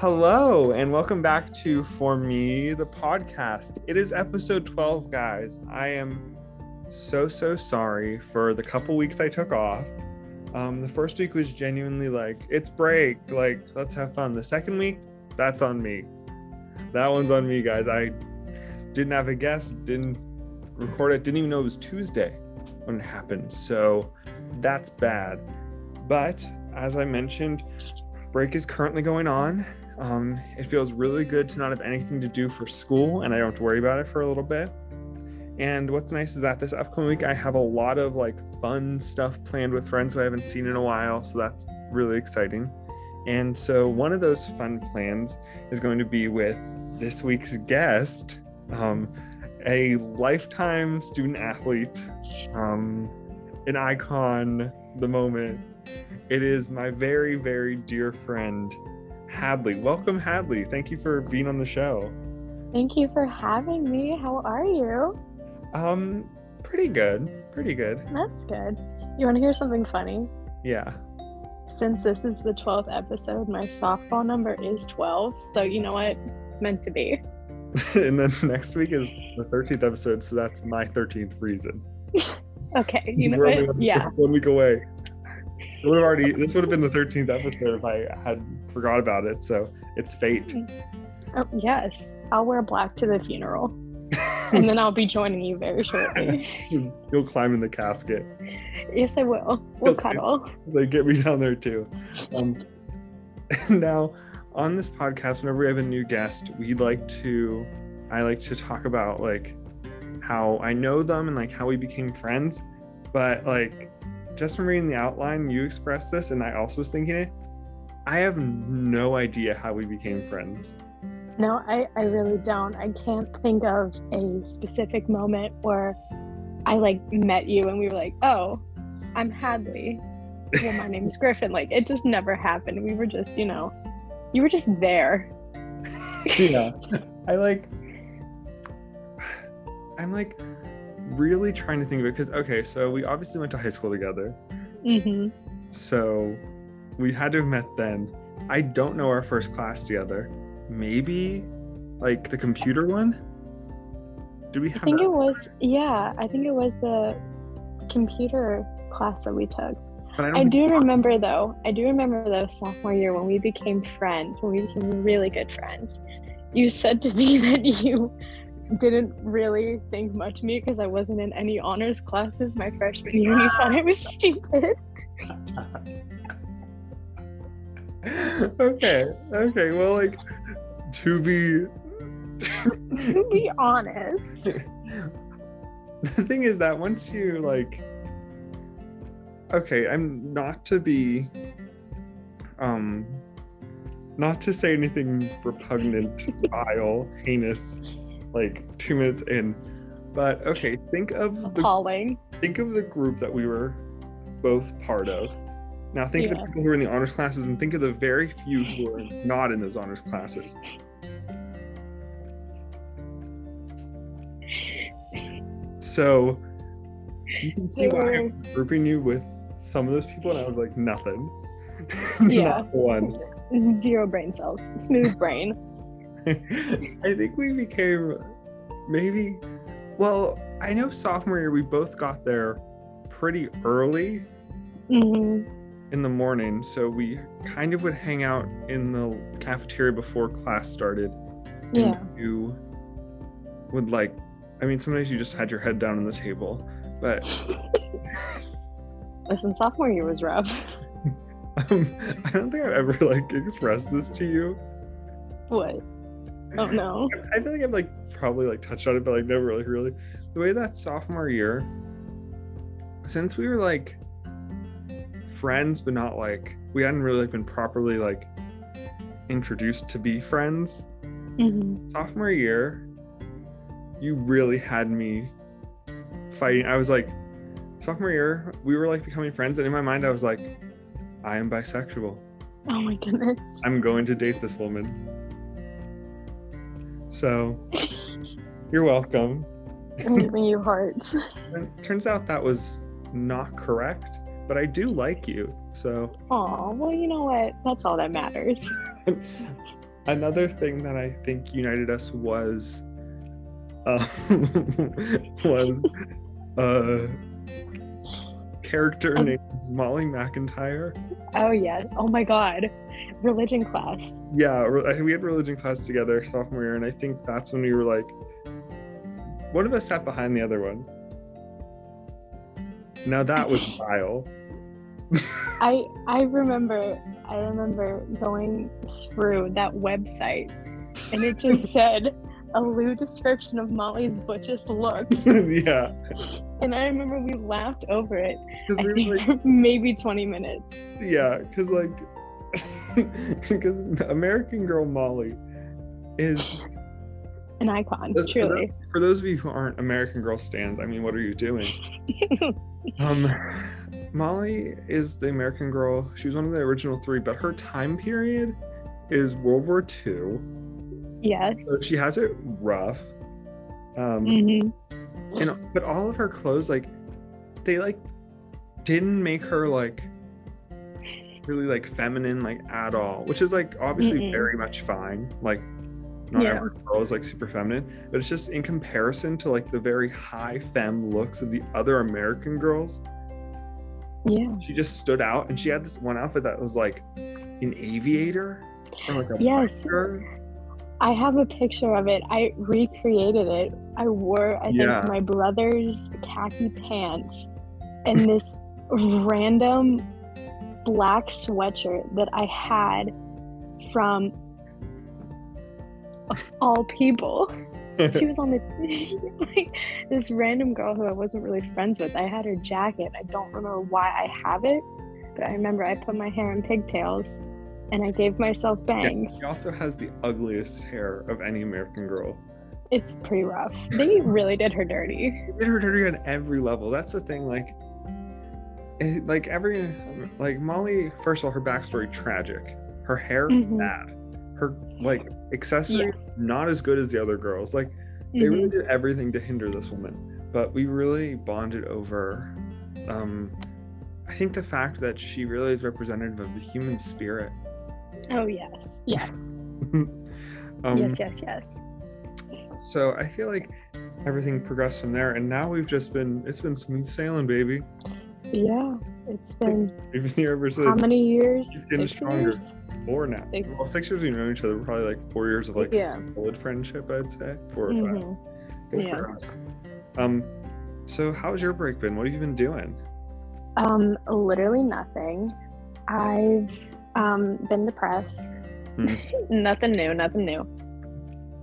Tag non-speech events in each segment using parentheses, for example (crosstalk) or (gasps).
Hello, and welcome back to For Me, the podcast. It is episode 12, guys. I am so, so sorry for the couple weeks I took off. Um, the first week was genuinely like, it's break, like, let's have fun. The second week, that's on me. That one's on me, guys. I didn't have a guest, didn't record it, didn't even know it was Tuesday when it happened. So that's bad. But as I mentioned, break is currently going on. Um, it feels really good to not have anything to do for school and I don't have to worry about it for a little bit. And what's nice is that this upcoming week I have a lot of like fun stuff planned with friends who I haven't seen in a while. So that's really exciting. And so one of those fun plans is going to be with this week's guest, um, a lifetime student athlete, um, an icon, the moment. It is my very, very dear friend, Hadley. Welcome, Hadley. Thank you for being on the show. Thank you for having me. How are you? Um, pretty good. Pretty good. That's good. You want to hear something funny? Yeah. Since this is the 12th episode, my softball number is 12. So, you know what? It's meant to be. (laughs) (laughs) and then next week is the 13th episode, so that's my 13th reason. (laughs) okay, you know We're what? one, Yeah. one week away. It would have already. This would have been the 13th episode if I had forgot about it. So it's fate. Oh, yes. I'll wear black to the funeral. And then I'll be joining you very shortly. (laughs) You'll climb in the casket. yes, I will. We'll cuddle. They get me down there too. Um, (laughs) now, on this podcast, whenever we have a new guest, we like to, I like to talk about like how I know them and like how we became friends. But like, just from reading the outline, you expressed this, and I also was thinking it. I have no idea how we became friends. No, I, I really don't. I can't think of a specific moment where I like met you and we were like, oh, I'm Hadley. Well, my name's (laughs) Griffin. Like, it just never happened. We were just, you know, you were just there. yeah (laughs) i like i'm like really trying to think of it because okay so we obviously went to high school together hmm so we had to have met then i don't know our first class together maybe like the computer one do we I think that? it was, yeah, I think it was the computer class that we took. I, don't I do remember though, I do remember though, sophomore year when we became friends, when we became really good friends. You said to me (laughs) that you didn't really think much of me because I wasn't in any honors classes my freshman year and you thought I was (laughs) stupid. okay okay well like to be to be honest. (laughs) the thing is that once you like okay i'm not to be um not to say anything repugnant vile heinous like two minutes in but okay think of the Appalling. think of the group that we were both part of now think of the people who are in the honors classes and think of the very few who are not in those honors classes so you can see why I mm. was grouping you with some of those people and I was like nothing. (laughs) Yeah. Not one. Zero brain cells. Smooth brain. (laughs) I think we became maybe well, I know sophomore year we both got there pretty early hmm in the morning, so we kind of would hang out in the cafeteria before class started. And Yeah. you would like I mean sometimes you just had your head down on the table, but (laughs) Listen, sophomore year was rough. (laughs) um, I don't think I've ever like expressed this to you. What? Oh no. I feel like I've like probably like touched on it, but like never really really. The way that sophomore year, since we were like friends, but not like we hadn't really like been properly like introduced to be friends. hmm Sophomore year, you really had me fighting. I was like, sophomore year, we were like becoming friends, and in my mind, I was like, I am bisexual. Oh my goodness. I'm going to date this woman. So, you're welcome. I'm giving you hearts. Turns out that was not correct, but I do like you. So, Aw, well, you know what? That's all that matters. (laughs) another thing that I think united us was (laughs) uh, was a character Um, named Molly McIntire. Oh yeah. Oh my god. Religion class. Yeah, I think we had religion class together sophomore year, and I think that's when we were like, one of us sat behind the other one. Now that was (laughs) vile. I (laughs) I remember I remember going through that website and it just (laughs) said a lewd description of Molly's butchest looks. yeah, And I remember we laughed over it. because we were like, maybe 20 minutes. yeah, because like, (laughs) because American Girl Molly is An icon, for those, truly. for those of you who aren't American Girl stands, I mean, what are you doing? (laughs) Um, Molly is the American Girl. She was one of the original three, but her time period is World War II. yes. So she has it rough. Um, Mhm. And (laughs) but all of her clothes, like, they like didn't make her like really like feminine like at all, which is like obviously Mm-mm. very much fine. Like, not Yeah. every girl is like super feminine, but it's just in comparison to like the very high femme looks of the other American girls. Yeah. she just stood out and she had this one outfit that was like an aviator or like a Yes. biker. I have a picture of it. I recreated it. I wore, I think, my brother's khaki pants and (laughs) this random black sweatshirt that I had from all people. (laughs) She was on the (laughs) like this random girl who I wasn't really friends with. I had her jacket. I don't remember why I have it, but I remember I put my hair in pigtails and I gave myself bangs. She also has the ugliest hair of any American girl. It's pretty rough. They really did her dirty. (laughs) They did her dirty on every level. That's the thing. Like, it, like every like Molly. First of all, her backstory tragic. Her hair Mhm. bad. Her like accessories Yes. not as good as the other girls. Like they really Mhm. did everything to hinder this woman but we really bonded over um i think the fact that she really is representative of the human spirit Oh yes, yes, (laughs) um yes, yes, yes. so i feel like everything progressed from there and now we've just been it's been smooth sailing baby Yeah, it's been we've been here ever how many years? She's getting Six stronger. years? four now Six. well six years we've known each other probably like four years of like Yeah. solid friendship i'd say four or five Mhm. Good Yeah. um so how's your break been what have you been doing Um, literally nothing. I've um been depressed. Hmm. (laughs) nothing new, nothing new.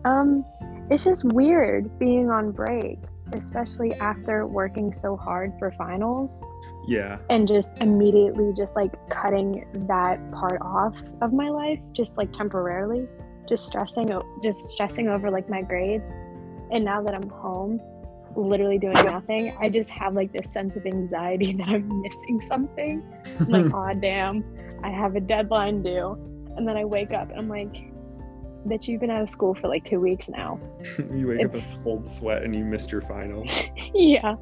Um, it's just weird being on break, especially after working so hard for finals. yeah and just immediately just like cutting that part off of my life just like temporarily just stressing o- just stressing over like my grades and now that i'm home literally doing (laughs) nothing i just have like this sense of anxiety (laughs) that i'm missing something I'm like oh damn i have a deadline due. And then i wake up and i'm like that you've been out of school for like two weeks now. (laughs) You wake up It's- in cold sweat and you missed your final. (laughs) yeah.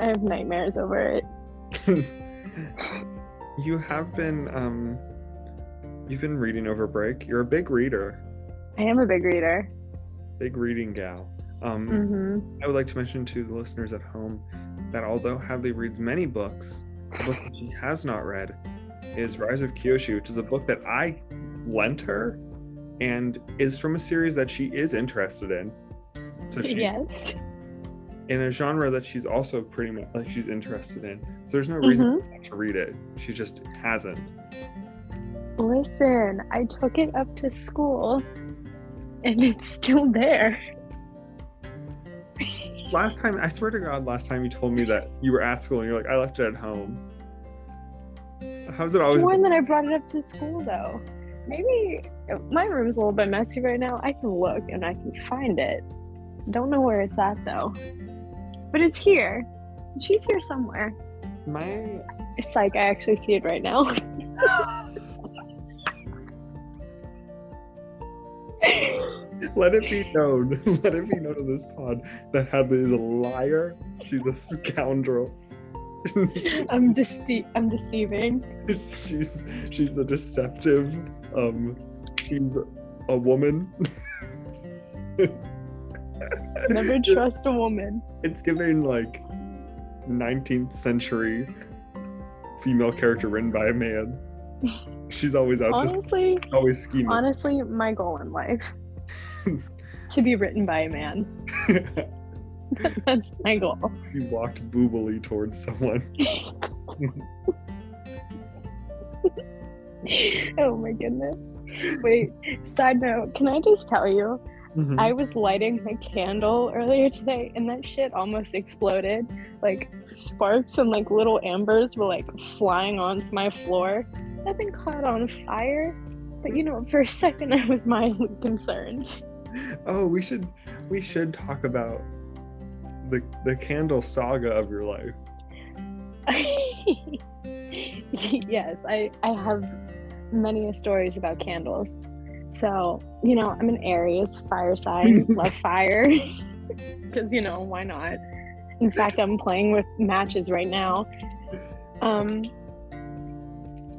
I have nightmares over it. (laughs) You have been um you've been reading over break. You're a big reader, i am a big reader. Big reading gal. Um hmm I would like to mention to the listeners at home that although Hadley reads many books, the book she has not read is Rise of Kyoshi, which is a book that I lent her and is from a series that she is interested in. So she yes in a genre that she's also pretty much like she's interested in. So there's no reason Mhm. not to read it. She just hasn't. Listen, I took it up to school and it's still there. Last time, I swear to God, last time you told me that you were at school and you're like, I left it at home. How's it always? Sworn that I brought it up to school though. Maybe my room's a little bit messy right now. I can look and I can find it. Don't know where it's at though. But it's here. She's here somewhere. My Psych, I actually see it right now. (laughs) let it be known, (laughs) let it be known in this pod that Hadley is a liar. She's a scoundrel. (laughs) I'm dece- I'm deceiving. (laughs) she's she's a deceptive. Um, she's a woman. (laughs) Never trust a woman. It's giving like 19th century female character written by a man. She's always out, just Honestly, always scheming. honestly, my goal in life to be written by a man. (laughs) That's my goal. he walked boobily towards someone. (laughs) oh my goodness. Wait, side note, can I just tell you? Mhm. I was lighting my candle earlier today and that shit almost exploded. Like sparks and like little embers were like flying onto my floor. Nothing caught on fire. But you know, for a second I was mildly concerned. oh, we should we should talk about the the candle saga of your life. (laughs) yes, I, I have many stories about candles. So, you know, I'm an Aries, fire sign, (laughs) love fire. (laughs) Because, you know, why not? In fact, I'm playing with matches right now. Um,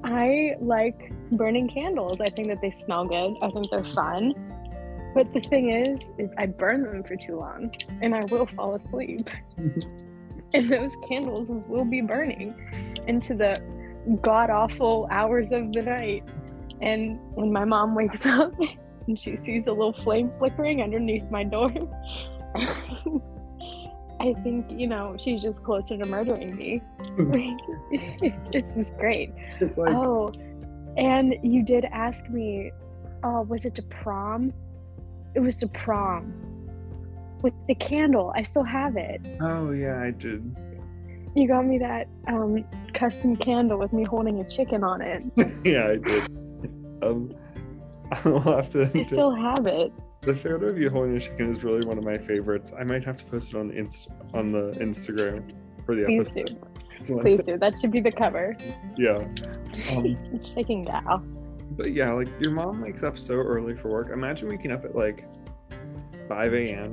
I like burning candles. I think that they smell good. I think they're fun. But the thing is, is I burn them for too long and I will fall asleep. (laughs) and those candles will be burning into the god awful hours of the night. And when my mom wakes (laughs) up and she sees a little flame flickering underneath my door, (laughs) I think, you know, she's just closer to murdering me. this is great. It's like Oh, and you did ask me, oh, was it to prom? It was to prom with the candle. I still have it. oh yeah, I did. You got me that um, custom candle with me holding a chicken on it. (laughs) yeah, I did. Um, (laughs) I'll have to. I still have it. The photo of you holding a chicken is really one of my favorites. I might have to post it on the inst- on the Instagram for the Please do. (laughs) episode. One- Please do. That should be the cover. Yeah. Um, Chicken gal. But yeah, like your mom wakes up so early for work. Imagine waking up at like 5 a.m.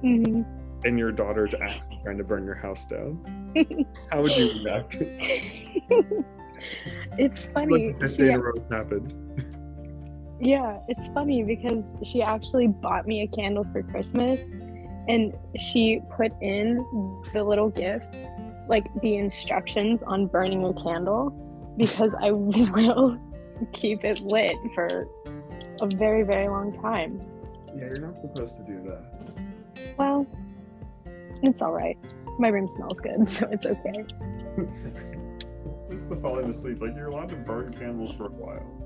hmm and your daughter's actually trying to burn your house down. (laughs) How would you react? it's funny. like the fifth day in a happened. Yeah, it's funny because she actually bought me a candle for Christmas and she put in the little gift, like the instructions on burning a candle because I (laughs) will (laughs) keep it lit for a very, very long time. Yeah, you're not supposed to do that. Well, it's all right. My room smells good, (laughs) so it's okay. (laughs) it's just the falling asleep. Like you're allowed to burn candles for a while.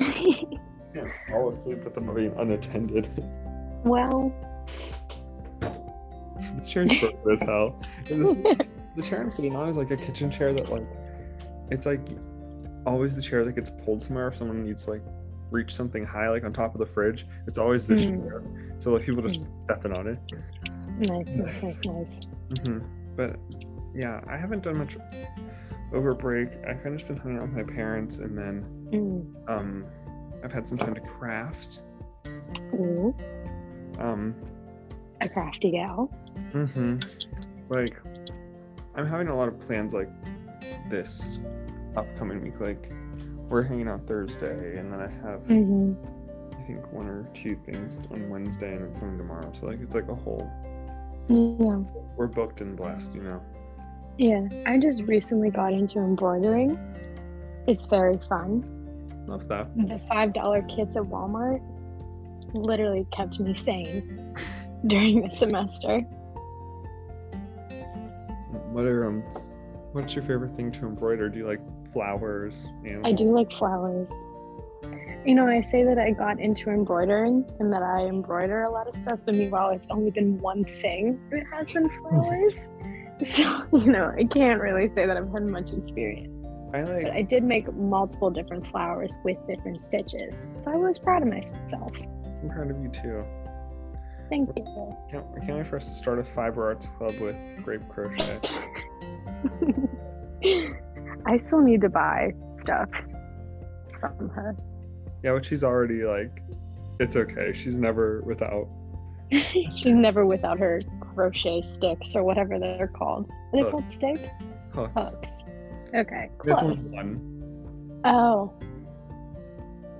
You can't fall asleep with them being unattended. well, the chair's broken as hell. This, the chair I'm sitting on is like a kitchen chair that like it's like always the chair that gets pulled somewhere if someone needs to like reach something high like on top of the fridge. It's always this Mm. chair. So like people just stepping on it. nice, (laughs) nice, nice, nice. hmm But yeah, I haven't done much over break. I kind of just been hanging out with my parents, and then Mm. um, I've had some time to craft. Ooh, Um, a crafty gal. hmm Like, I'm having a lot of plans like this upcoming week. Like, we're hanging out Thursday, and then I have hmm I think one or two things on Wednesday, and then something tomorrow. So like, it's like a whole. Yeah. We're booked and blessed, you know. Yeah, I just recently got into embroidering. It's very fun. Love that. The $5 kits at Walmart literally kept me sane (laughs) during the semester. What are um, what's your favorite thing to embroider? Do you like flowers? I do like flowers. You know, I say that I got into embroidering and that I embroider a lot of stuff, but meanwhile, it's only been one thing that has been (laughs) flowers. So, (laughs) you know, I can't really say that I've had much experience. I like. But I did make multiple different flowers with different stitches. So I was proud of myself. I'm proud of you too. Thank you. Can't, I can't wait for us to start a fiber arts club with grape crochet. (laughs) I still need to buy stuff from her. Yeah, but she's already like, it's okay. She's never without. (laughs) She's never without her crochet sticks or whatever they're called. Are they Hook. called sticks? hooks. Hooks. Okay, It's only one. Oh.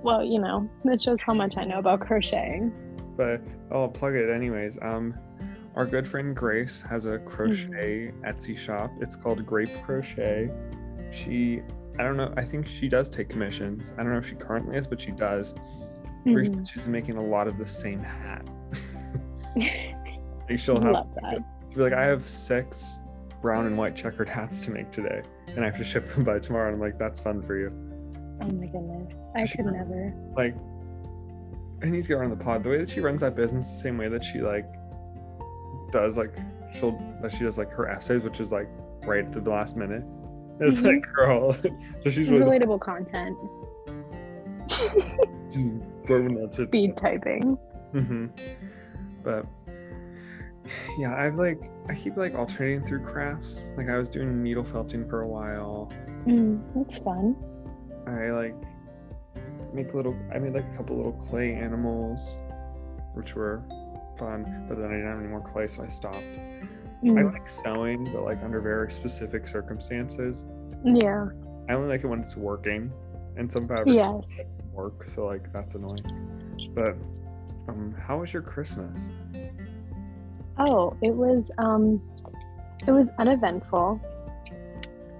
Well, you know, that shows how much I know about crocheting. But I'll plug it anyways. Um, our good friend Grace has a crochet Etsy shop. It's called Grape Crochet. She, I don't know, I think she does take commissions. I don't know if she currently is, but she does. Recently, Mhm. she's making a lot of the same hat. (laughs) like she'll have Love that. she'll be like, I have six brown and white checkered hats to make today, and I have to ship them by tomorrow. And I'm like, that's fun for you. Oh my goodness. I could never. Like, I need to get her on the pod. The way that she runs that business, the same way that she like does like she'll that she does like her essays, which is like right at the last minute. (laughs) It's Mhm. like, girl, (laughs) so she's really Relatable content. (laughs) that to Speed typing. hmm But yeah, I've like I keep like alternating through crafts. Like I was doing needle felting for a while. Mm, that's fun. I like make little. I made like a couple little clay animals, which were fun. But then I didn't have any more clay, so I stopped. I Mm, like sewing, but like under very specific circumstances. yeah. I only like it when it's working, and some fabrics Yes. work, so like that's annoying. But um, how was your Christmas? Oh, it was um it was uneventful.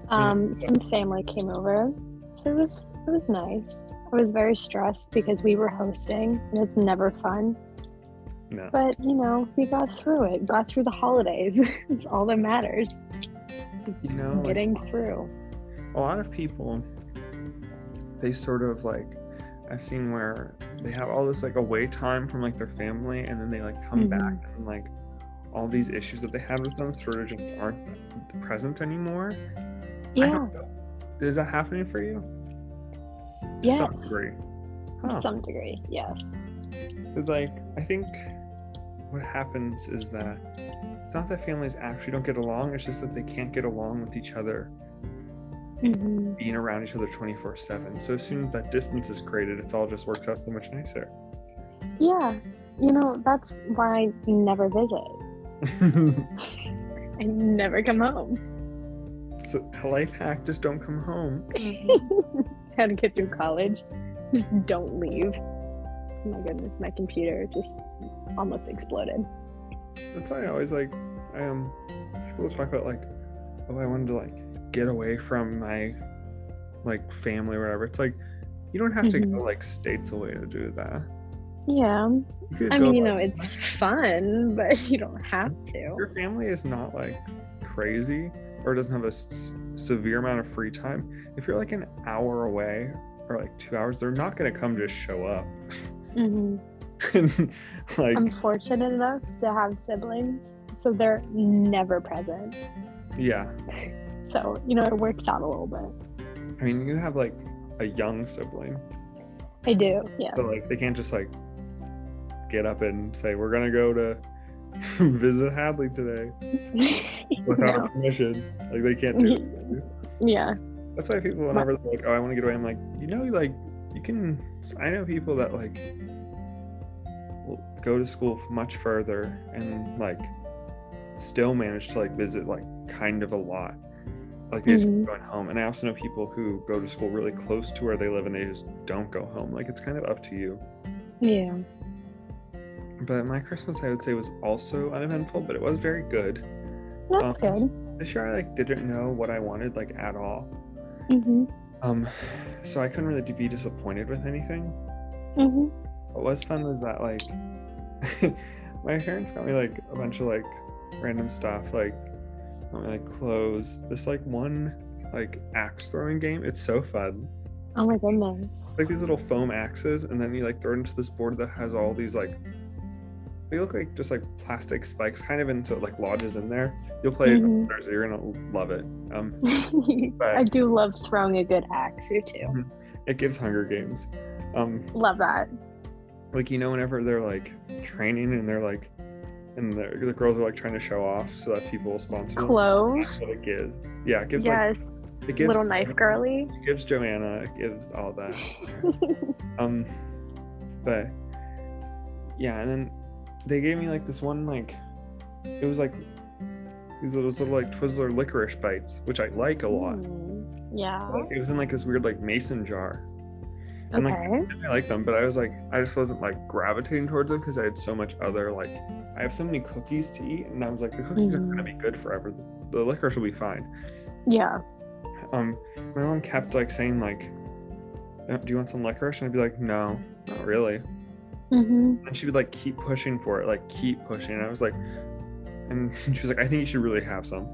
Um Yeah. some family came over. So it was it was nice. I was very stressed because we were hosting and it's never fun. No. But you know, we got through it. Got through the holidays. (laughs) it's all that matters. Just You know, like, getting through. a lot of people they sort of like I've seen where they have all this like away time from like their family and then they like come Mhm. back and like all these issues that they had with them sort of just aren't present anymore. Yeah. Is that happening for you? To Yes. some degree. To Huh. some degree, yes. Because like I think what happens is that it's not that families actually don't get along, it's just that they can't get along with each other hmm being around each other 24 7 so as soon as that distance is created it's all just works out so much nicer Yeah. You know, that's why I never visit. (laughs) I never come home. so a life hack just don't come home (laughs) How to get through college. Just don't leave. Oh my goodness, my computer just almost exploded. that's why i always like i um people talk about like oh i wanted to like get away from my like family or whatever it's like you don't have to Mhm. go like states away to do that Yeah. I mean, you know, like, it's fun, (laughs) but you don't have to. your family is not like crazy or doesn't have a severe amount of free time if you're like an hour away or like two hours they're not going to come just show up hmm (laughs) like I'm fortunate enough to have siblings, so they're never present. yeah (laughs) So, you know, it works out a little bit. i mean you have like a young sibling I do, yeah. but like they can't just like get up and say we're gonna go to (laughs) visit hadley today (laughs) without No. permission like they can't do it. (laughs) Yeah. That's why people, whenever they're like, "Oh, I want to get away," I'm like, you know, like you can. I know people that like go to school much further and like still manage to like visit like kind of a lot. Like they just Mhm. keep going home, and I also know people who go to school really close to where they live and they just don't go home. Like it's kind of up to you. Yeah. But my Christmas, I would say, was also uneventful, but it was very good. That's Um, good. This year, I like didn't know what I wanted like at all. hmm Um, so I couldn't really be disappointed with anything. hmm What was fun was that like (laughs) my parents got me like a bunch of like random stuff, like got me like clothes. This like one like axe throwing game. It's so fun. Oh my goodness. It's like these little foam axes, and then you like throw it into this board that has all these like they look like just like plastic spikes, kind of into like lodges in there. You'll play it Mhm. upstairs, you're gonna love it. Um, (laughs) I do love throwing a good axe or two. it gives Hunger Games. Um, Love that. like you know whenever they're like training and they're like and the, the girls are like trying to show off so that people will sponsor Clove. What it gives yeah it gives Yes. like it gives Little knife girly. it gives Johanna it gives all that (laughs) um but yeah and then they gave me like this one like it was like these little, little like twizzler licorice bites which i like a lot Mm, Yeah. Like, it was in like this weird like mason jar And like I like them, but I was like, I just wasn't like gravitating towards them because I had so much other like, I have so many cookies to eat, and I was like, the cookies are gonna be good forever. The licorice will be fine. Yeah. Um, my mom kept like saying like, "Uh, "Do you want some licorice?" And I'd be like, "No, not really." Hmm And she would like keep pushing for it, like keep pushing. And I was like, and (laughs) she was like, "I think you should really have some."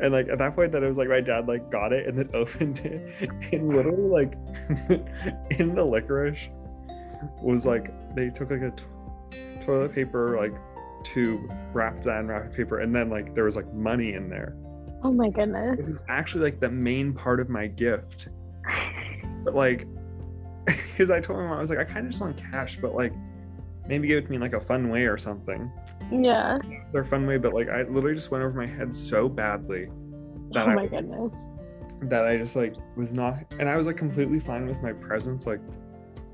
And like at that point, that it was like my dad like got it and then (laughs) opened it, and literally like (laughs) in the licorice was like they took like a t- toilet paper like tube, wrapped that in wrapping paper, and then like there was like money in there. Oh my It goodness. was actually like the main part of my gift. But like, (laughs) because I told my mom, I was like, I kind of just want cash, but like, maybe give it to me in like a fun way or something. yeah. They're fun way, but like, I literally just went over my head so badly that Oh I my goodness. that I just like was not, and I was like completely fine with my presents. Like,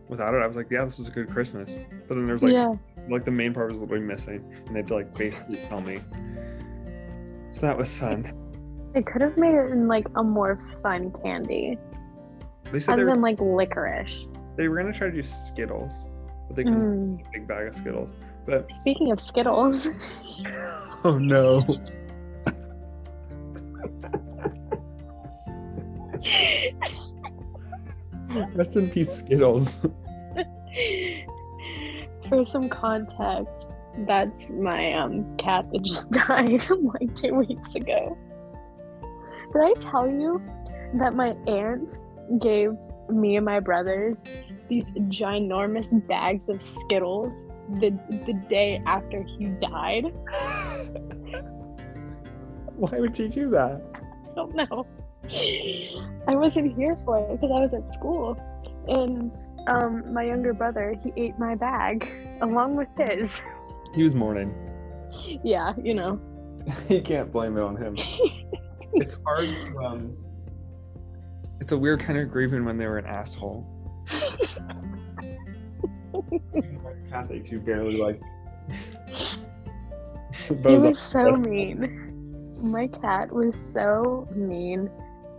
without it, I was like, yeah, this was a good Christmas. But then there's like, yeah. like the main part was literally missing, and they had to like basically tell me. So that was fun. They could have made it in like a more fun candy They said they other were, than like licorice. they were gonna try to do Skittles, but they couldn't Mm. big bag of Skittles. But Speaking of Skittles, (laughs) oh no. Rest in peace, Skittles. (laughs) for some context, that's my um cat that just (laughs) died like two weeks ago. Did I tell you that my aunt gave me and my brothers these ginormous bags of Skittles the the day after he died? (laughs) Why would you do that? I don't know. I wasn't here for it because I was at school. And um, my younger brother, he ate my bag along with his. He was mourning. Yeah, you know. (laughs) you can't blame it on him. (laughs) It's hard to um it's a weird kind of grieving when they were an asshole. Cat you barely like. (laughs) He was so mean. My cat was so mean.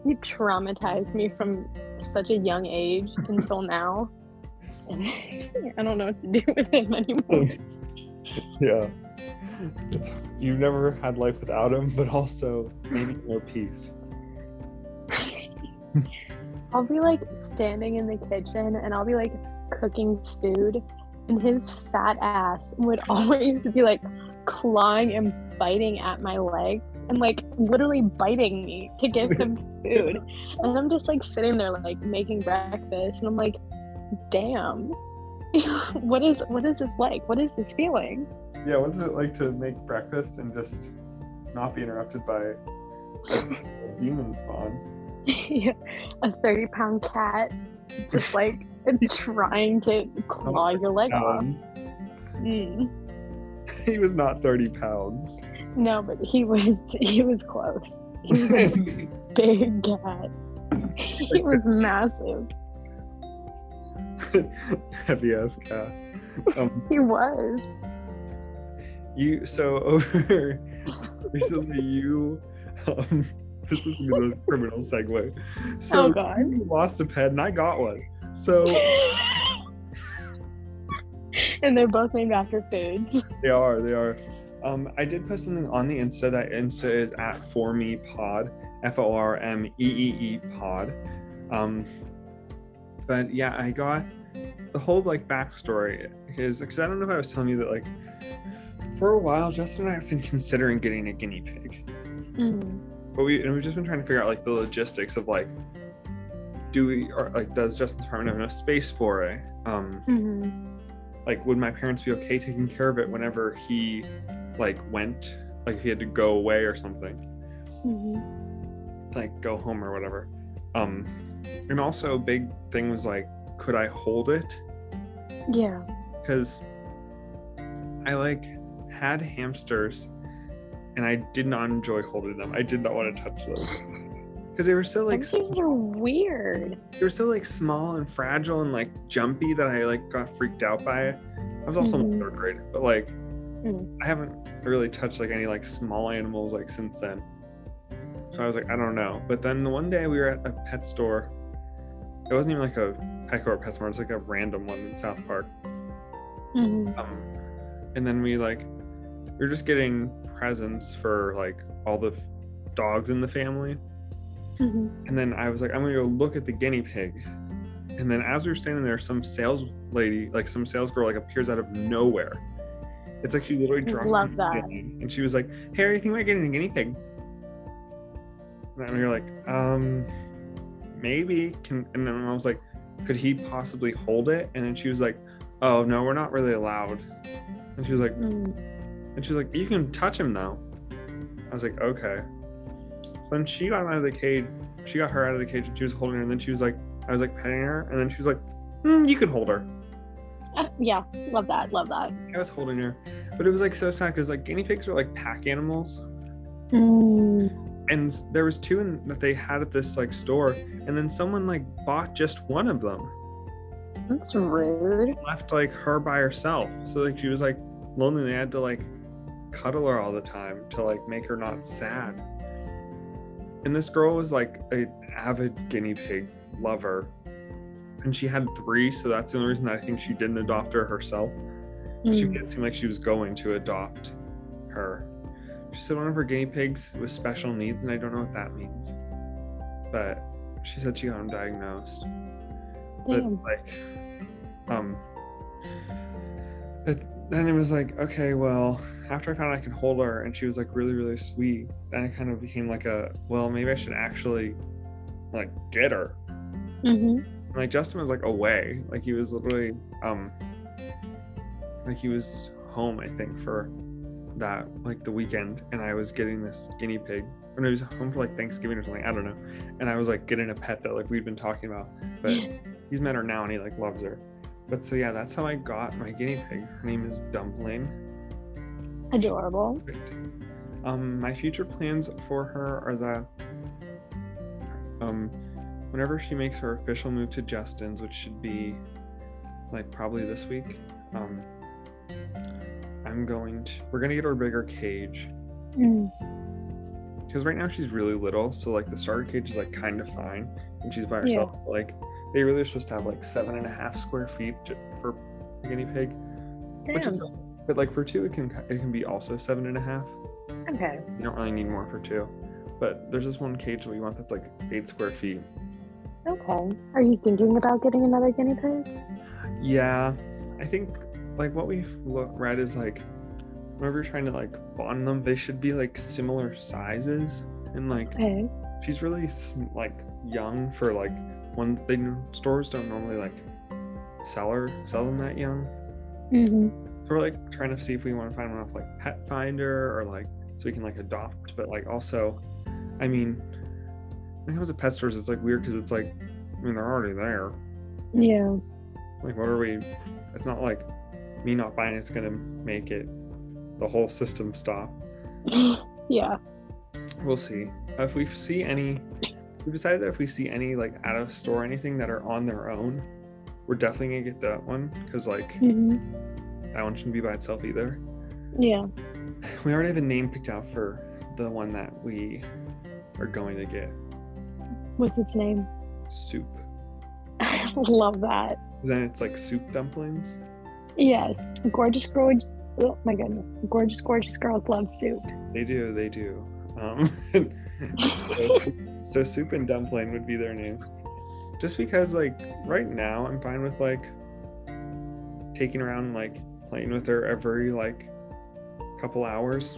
He traumatized me from such a young age until (laughs) now. (laughs) I don't know what to do with him anymore. yeah. It's, you've never had life without him, but also maybe more peace. I'll be like standing in the kitchen and I'll be like cooking food, and his fat ass would (laughs) always be like clawing and biting at my legs and like literally biting me to get some (laughs) food. And I'm just like sitting there like making breakfast, and I'm like, damn. (laughs) what is what is this like? What is this feeling? Yeah, what's it like to make breakfast and just not be interrupted by a demon spawn? Yeah, (laughs) a 30 pound cat just like (laughs) trying to claw your leg off. Mm. (laughs) he was not 30 pounds. No, but he was he was close. He was a big cat. He was massive. Heavy ass cat. Um, He was. you so over recently you um this is the most criminal segue. So Oh, God. you lost a pet and I got one. So (laughs) and they're both named after foods. they are, they are. Um, I did post something on the Insta. That Insta is at for me pod, F O R M E E E pod. Um, but yeah, I got the whole like backstory is because I don't know if I was telling you that like for a while Justin and I have been considering getting a guinea pig. Mm. But we and we've just been trying to figure out like the logistics of like do we or like does Justin's apartment have enough space for it? Um Mhm. like would my parents be okay taking care of it whenever he like went like if he had to go away or something Mhm. like go home or whatever um and also a big thing was like could i hold it Yeah. because i like had hamsters and i did not enjoy holding them i did not want to touch them because they were so like things are weird. they were so like small and fragile and like jumpy that I like got freaked out by it. I was also in Mhm. the third grade, but like Mm. I haven't really touched like any like small animals like since then. So I was like, I don't know. But then the one day we were at a pet store it wasn't even like a Petco or PetSmart. It's like a random one in South Park. Mhm. Um, and then we like were just getting presents for like all the f- dogs in the family. Mhm. And then I was like, I'm gonna go look at the guinea pig. And then as we were standing there, some sales lady, like some sales girl, like appears out of nowhere. It's like she literally dropped. Love that. And she was like, "Hey, are you thinking about getting a guinea pig?" And we were like, "Um, maybe." Can and then I was like, "Could he possibly hold it?" And then she was like, "Oh no, we're not really allowed." And she was like, Mm. And she was like, "You can touch him now. I was like, "Okay." So then she got him out of the cage. She got her out of the cage, and she was holding her. And then she was like, "I was like petting her," and then she was like, mm, "You can hold her." Ah, (laughs) yeah, love that. Love that. I was holding her, but it was like so sad because like guinea pigs are like pack animals, Mm. and there was two in, that they had at this like store, and then someone like bought just one of them, That's rude. left like her by herself. So like she was like lonely. They had to like cuddle her all the time to like make her not sad. And this girl was like an avid guinea pig lover, and she had three. So that's the only reason I think she didn't adopt her herself. She Mm. made it seem like she was going to adopt her. She said one of her guinea pigs was special needs, and I don't know what that means. But she said she got him diagnosed. But like, um, but then it was like, okay, well, after I found out I could hold her, and she was like really, really sweet, then it kind of became like a, well, maybe I should actually like get her. hmm And, like Justin was like away, like he was literally, um, like he was home, I think, for that like the weekend, and I was getting this guinea pig. Or no, he was home for like Thanksgiving or something. I don't know. And I was like getting a pet that like we'd been talking about, but he's met her now and he like loves her. But so yeah, that's how I got my guinea pig. Her name is Dumpling. Adorable. Um, my future plans for her are that um, whenever she makes her official move to Justin's, which should be like probably this week, um, I'm going to we're gonna get her a bigger cage Mm. because right now she's really little, so like the starter cage is like kind of fine, and she's by herself. but, Like they really are supposed to have like seven and a half square feet for a guinea pig, which is, but like for two it can it can be also seven and a half. Okay. You don't really need more for two. But there's this one cage that we want that's like eight square feet. Okay. Are you thinking about getting another guinea pig? Yeah, I think like what we've read is like whenever you're trying to like bond them, they should be like similar sizes. And like Okay. she's really like young for like when they stores don't normally like sell her sell them that young. hmm So we're like trying to see if we want to find one off like Pet Finder or like so we can like adopt, but like also, I mean, when it comes to pet stores, it's like weird because it's like, I mean, they're already there. Yeah. Like, what are we? It's not like me not buying it's gonna make it the whole system stop. (gasps) yeah. We'll see. If we see any, we decided that if we see any like out of store anything that are on their own, we're definitely gonna get that one because like hmm that one shouldn't be by itself either. Yeah. (laughs) We already have a name picked out for the one that we are going to get. What's its name? Soup. I (laughs) love that. Then it's like soup dumplings. Yes. Gorgeous, gorgeous. Oh my goodness. Gorgeous, gorgeous girls love soup. They do, they do. Um, (laughs) so, (laughs) so soup and dumpling would be their names. Just because, like, right now I'm fine with like taking around like playing with her every like couple hours.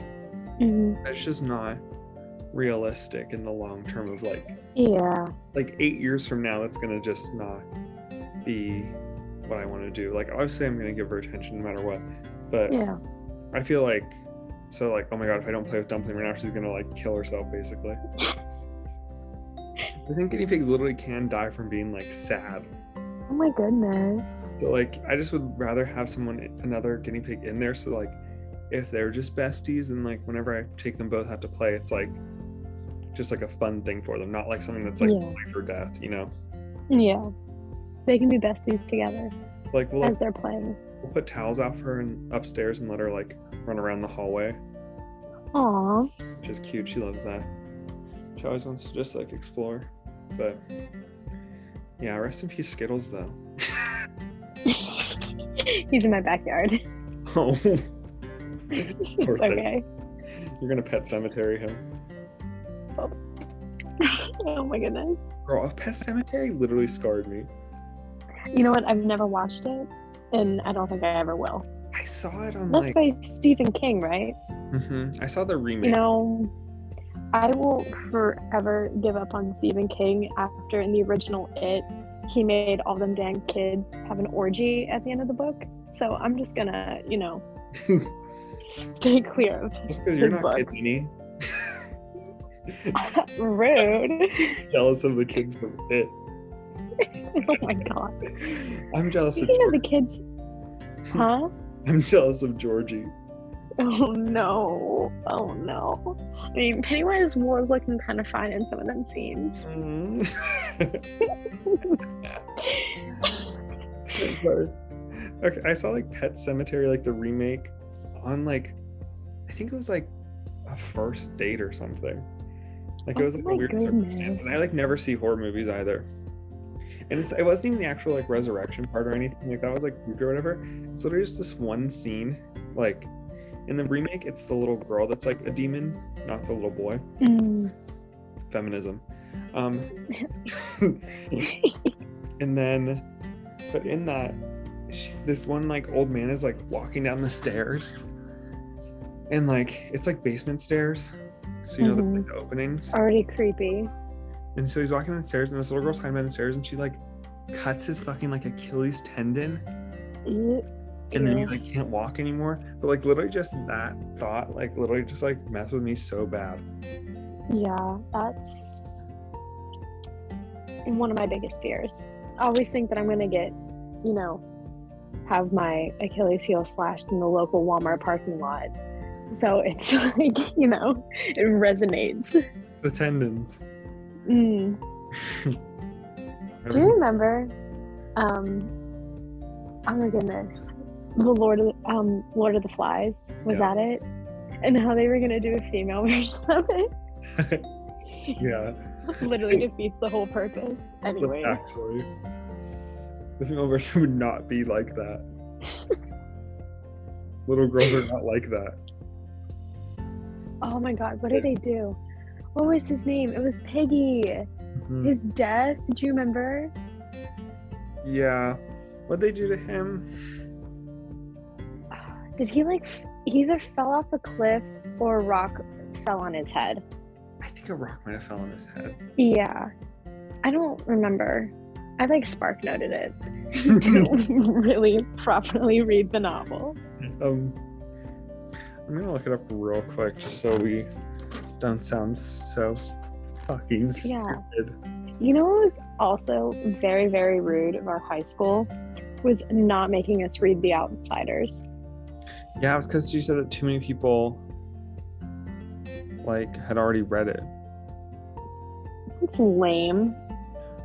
hmm It's just not realistic in the long term of like Yeah. like eight years from now, that's gonna just not be what I want to do. Like obviously, I'm gonna give her attention no matter what, but Yeah. I feel like so like oh my god, if I don't play with Dumpling right now, she's gonna like kill herself basically. (laughs) I think guinea pigs literally can die from being like sad. Oh my goodness. So, like I just would rather have someone another guinea pig in there so like if they're just besties and like whenever I take them both out to play, it's like just like a fun thing for them, not like something that's like Yeah. life or death, you know. Yeah. They can be besties together Like we'll as they're playing. We'll put towels out for her and upstairs and let her like run around the hallway, Aw. which is cute. She loves that. She always wants to just like explore. But Yeah, rest in peace, Skittles, though. (laughs) He's in my backyard. (laughs) Oh, it's okay. you're gonna pet cemetery him. Oh. (laughs) oh my goodness. Girl, a Pet Sematary literally scarred me. You know what? I've never watched it, and I don't think I ever will. Saw it on That's like. by Stephen King, right? Mhm. I saw the remake. You know, I will forever give up on Stephen King after in the original It, he made all them damn kids have an orgy at the end of the book. So I'm just gonna, you know, (laughs) stay clear of Just because you're not books. (laughs) rude. (laughs) jealous of the kids from it. oh my god. I'm jealous of Speaking of the kids, huh? I'm jealous of Georgie. Oh no. Oh no. I mean, Pennywise was looking kind of fine in some of them scenes. Mm. (laughs) Sorry. okay, I saw like Pet Sematary, like the remake, on like, I think it was like a first date or something. Like it Oh was like a my weird circumstance, and I like never see horror movies either. And it's, it wasn't even the actual like resurrection part or anything like that was like or whatever. It's literally just this one scene. Like in the remake, it's the little girl that's like a demon, not the little boy. Mm. Feminism. Um, (laughs) and then but in that this one like old man is like walking down the stairs and like it's like basement stairs so you know the, Mhm. the openings Already creepy. And so he's walking down the stairs and this little girl's hiding by the stairs and she like cuts his fucking like achilles tendon Ew. and then he like can't walk anymore but like literally just that thought like literally just like messed with me so bad Yeah, that's one of my biggest fears. I always think that I'm gonna get, you know, have my Achilles heel slashed in the local Walmart parking lot. So it's (laughs) like, you know, it resonates. the tendons Mm. Do you remember? Um, oh my goodness, the Lord of the, um Lord of the Flies was Yeah. that it? And how they were gonna do a female (laughs) version of it. (laughs) yeah Literally defeats the whole purpose. But Anyways. Actually, the female version would not be like that. (laughs) Little girls are not like that. Oh my god, what did they do? What was his name? It was Piggy. Mhm. His death. Do you remember? Yeah. What'd they do to him? (sighs) Did he like he either fell off a cliff or a rock fell on his head? I think a rock might have fell on his head. Yeah. I don't remember. I like spark noted it. (laughs) (laughs) Didn't really properly read the novel. Um, I'm gonna look it up real quick just so we don't sound so fucking Yeah. stupid. You know what was also very, very rude of our high school was not making us read The Outsiders. Yeah, it was because she said that too many people like had already read it. It's lame.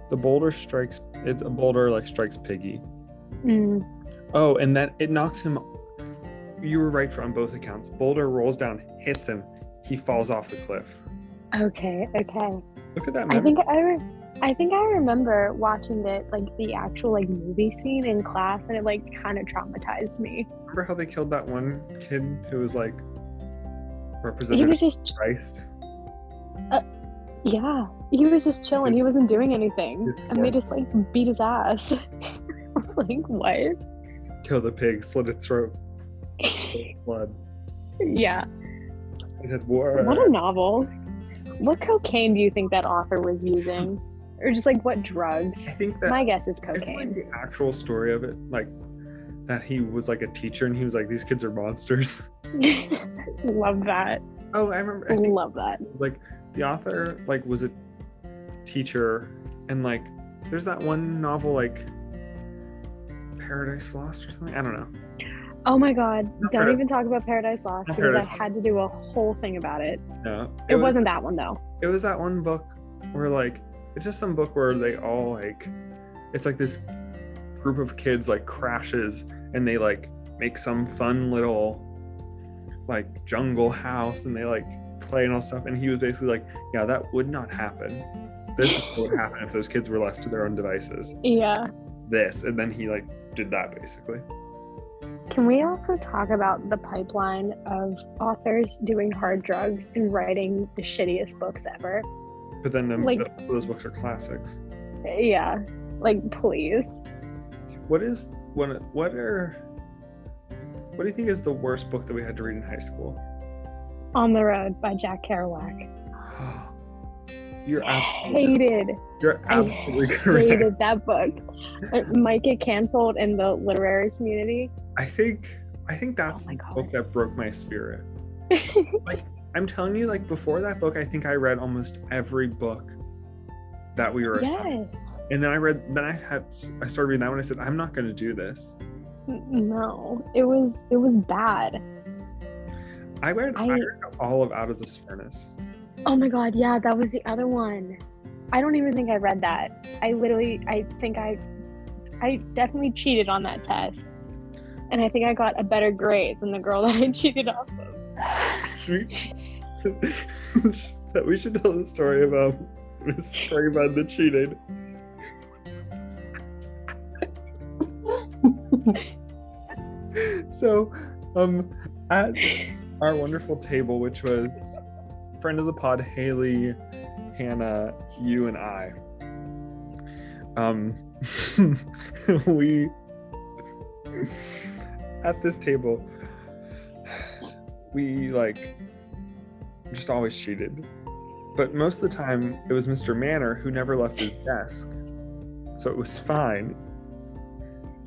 The boulder strikes. It's a boulder like strikes Piggy. Mm. Oh, and that it knocks him. You were right for on both accounts. Boulder rolls down, hits him. He falls off the cliff. Okay, okay. Look at that. I think I, re- I think I remember watching it like the actual like movie scene in class, and it like kind of traumatized me. Remember how they killed that one kid who was like He represented was just, Christ? Uh, yeah, he was just chilling. He wasn't doing anything, and they just like beat his ass. (laughs) I was like, what? Kill the pig, slit its throat, (laughs) blood. yeah. He said. What a novel. What cocaine do you think that author was using? Or just like what drugs? I think that My guess is There's like cocaine. the actual story of it, like that he was like a teacher and he was like, "These kids are monsters." (laughs) Love that. Oh, I remember. I think Love that. like the author like was a teacher and like there's that one novel like Paradise Lost or something. I don't know. Oh my god. Don't Paradise- even talk about Paradise Lost Not because I had to do a whole thing about it. No, It, was, wasn't that one though. It was that one book where like it's just some book where they all like it's like this group of kids like crashes and they like make some fun little like jungle house and they like play and all stuff and he was basically like yeah that would not happen this is what would (laughs) happen if those kids were left to their own devices. Yeah. This, and then he like did that basically. Can we also talk about the pipeline of authors doing hard drugs and writing the shittiest books ever? But then Like- those books are classics. Yeah. Like, please. What is one? What are? What do you think is the worst book that we had to read in high school? On the Road by Jack Kerouac. (gasps) You're absolutely, Hated, you're I absolutely correct. hated that book. It might get canceled in the literary community. I think I think oh that's Oh the book that broke my spirit. (laughs) like I'm telling you, like before that book, I think I read almost every book that we were assigned. And then I read then I had I started reading that one. I said, I'm not gonna do this. No, it was it was bad. I read, I, I- read all of Out of This Furnace. Oh my god, yeah, that was the other one. I don't even think I read that. I literally I think I I definitely cheated on that test. And I think I got a better grade than the girl that I (laughs) cheated off of. Should we, (laughs) that we should tell the story about the story about the cheating. so, um, at our wonderful table, which was friend of the pod Haley, Hannah, you, and I. Um, (laughs) we at this table we like just always cheated. But most of the time, it was Mr. Manor who never left his desk, so it was fine.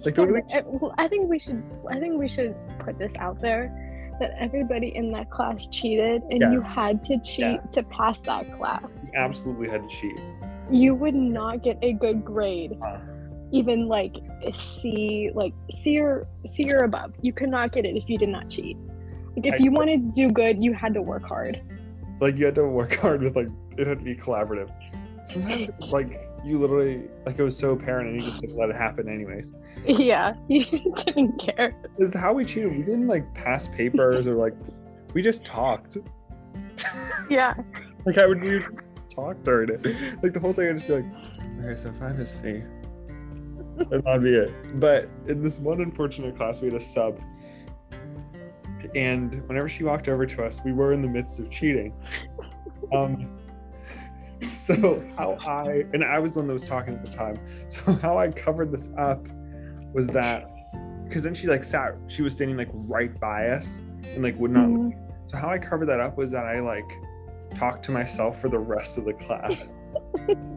Like the way we I, well, I think we should I think we should put this out there that everybody in that class cheated and you had to cheat Yes. to pass that class. You absolutely had to cheat. You would not get a good grade Uh, even like see like see or see or above. You could not get it if you did not cheat. Like if I- you wanted to do good, you had to work hard. like you had to work (laughs) hard with like it had to be collaborative. Sometimes (laughs) like you literally like it was so apparent and you just like, let it happen anyways. Yeah, (laughs) you didn't care. This is how we cheated. We didn't like pass papers or like we just talked. Yeah, Like I would we would talk during it. Like the whole thing I'd just be like, okay, so five is C. And that'd be it. But in this one unfortunate class, we had a sub. And whenever she walked over to us, we were in the midst of cheating. Um (laughs) so how I and I was the one that was talking at the time. So how I covered this up was that because then she like sat she was standing like right by us and like would not Mhm. so how I covered that up was that I like talked to myself for the rest of the class. (laughs)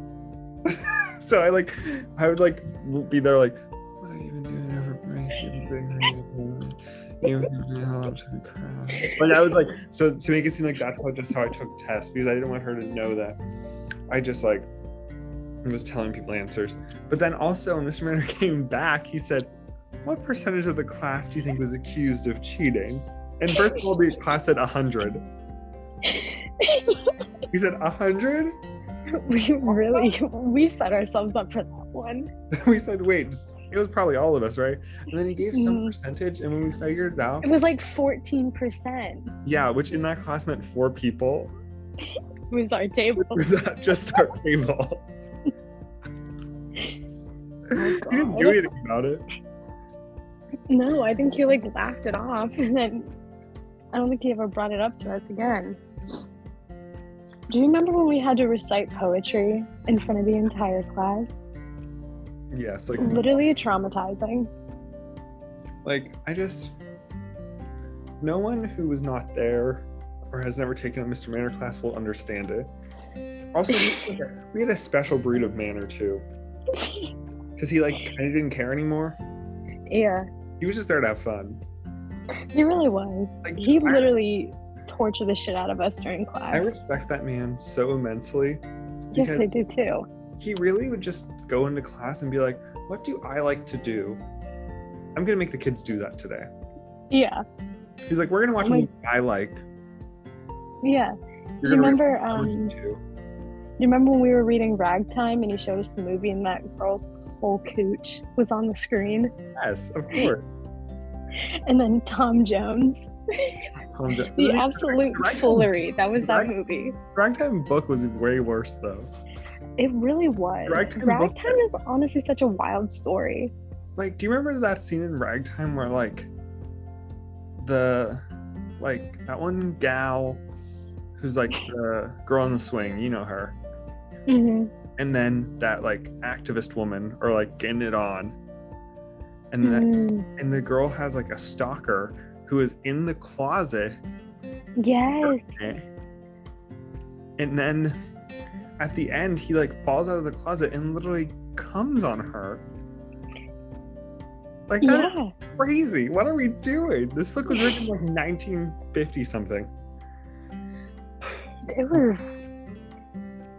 so I like I would like be there like, what are you even doing over break? You've been doing You've been doing a lot of crap. Like I was like so to make it seem like that's how just how I took tests because I didn't want her to know that I just like was telling people answers. But then also when Mr. Manor (laughs) came back, he said, What percentage of the class do you think was accused of cheating? And first of all, the class said 100. (laughs) He said 100? (laughs) we really we set ourselves up for that one. (laughs) We said, wait, it was probably all of us, right? And then he gave some Mhm. percentage, and when we figured it out, It was like fourteen percent. yeah, which in that class meant four people, (laughs) Was our table. was that just our table? Oh, he didn't do anything about it. No, I think he like laughed it off, and then I don't think he ever brought it up to us again. Do you remember when we had to recite poetry in front of the entire class? Yes, like Literally traumatizing. like I just no one who was not there or has never taken a Mr. Manor class will understand it. Also, we had a- we had a special breed of Manor too, (laughs) because he like kind of didn't care anymore. Yeah, He was just there to have fun. he really was. Like He I- literally tortured the shit out of us during class. I respect that man so immensely yes, I do too. he really would just go into class and be like, "What do I like to do? I'm gonna make the kids do that today." Yeah, He's like, "We're gonna watch Oh my- a movie I like. yeah. You remember? Um, you remember when we were reading Ragtime and he showed us the movie and that girl's whole cooch was on the screen, Yes, of course. (laughs) and then Tom Jones. Tom Jo- The absolute Ragtime- foolery. That was that Rag- movie. Ragtime book was way worse though. It really was. Ragtime Ragtime, book- is honestly such a wild story. Like, do you remember that scene in Ragtime where like the like that one gal who's like the girl on the swing, you know her, hmm and then that like activist woman or like getting it on, and then Mm, and the girl has like a stalker who is in the closet yes. and then at the end he like falls out of the closet and literally comes on her like that's Yeah. crazy what are we doing this book was written like 1950 something It was.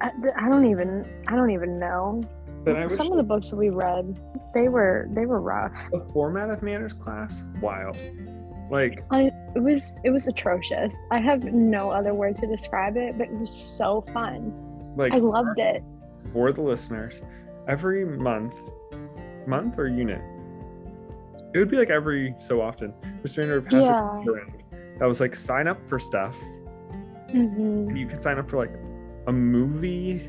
I, I don't even. I don't even know. but Some of the books that we read, they were they were rough. the format of Manor's class wild like I, it was it was atrocious. I have no other word to describe it, but it was so fun. like I loved it. for the listeners every month month or unit it would be like every so often mr Rainer would pass Yeah. around that was like sign up for stuff hmm you could sign up for like a movie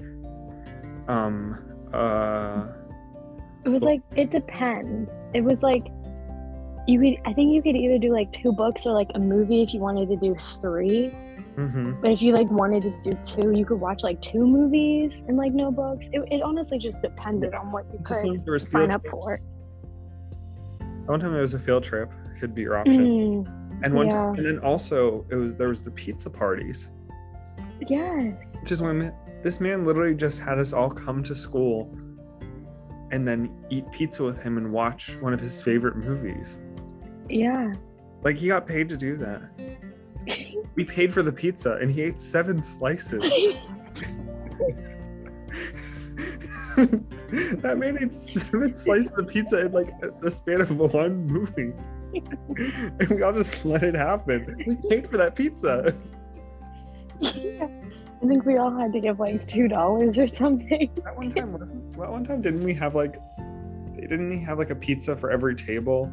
um uh It was like it depends. It was like you could. I think you could either do like two books or like a movie if you wanted to do three. mhm. But if you like wanted to do two, you could watch like two movies and like no books. It, it honestly just depended Yeah. on what you Just could sign up for. one time it was a field trip could be your option Mm, and one yeah. time and then also it was there was the pizza parties yes. which is when this man literally just had us all come to school and then eat pizza with him and watch one of his favorite movies Yeah. like he got paid to do that (laughs) we paid for the pizza and he ate seven slices (laughs) (laughs) that man ate seven slices of pizza in like the span of one movie. and we all just let it happen. We paid for that pizza. Yeah. I think we all had to give like two dollars or something. That one time wasn't that one time didn't we have like didn't he have like a pizza for every table?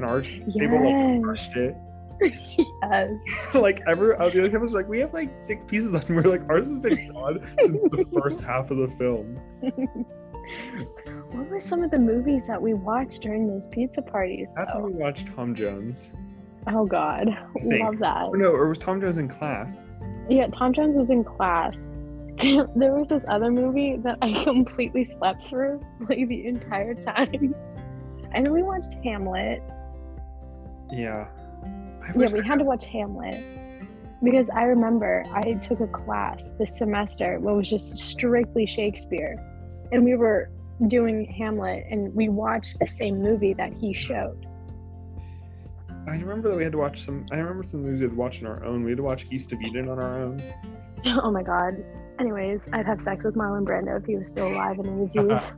And our table like Yes. crushed it. (laughs) yes. like every the other time was like, we have like six pieces left, (laughs) and we're like, ours has been gone since the (laughs) first half of the film. What were some of the movies that we watched during those pizza parties? That's when we watched Tom Jones. Oh God, love that. Oh no, or was Tom Jones in class? Yeah, Tom Jones was in class. there was this other movie that I completely slept through like the entire time. And then we watched Hamlet. Yeah. Yeah, we I had to watch Hamlet because I remember I took a class this semester that was just strictly Shakespeare, and we were doing Hamlet, and we watched the same movie that he showed. I remember that we had to watch some. I remember some movies we had to watch on our own. We had to watch East of Eden on our own. (laughs) Oh my god. Anyways, I'd have sex with Marlon Brando if he was still alive and in his youth.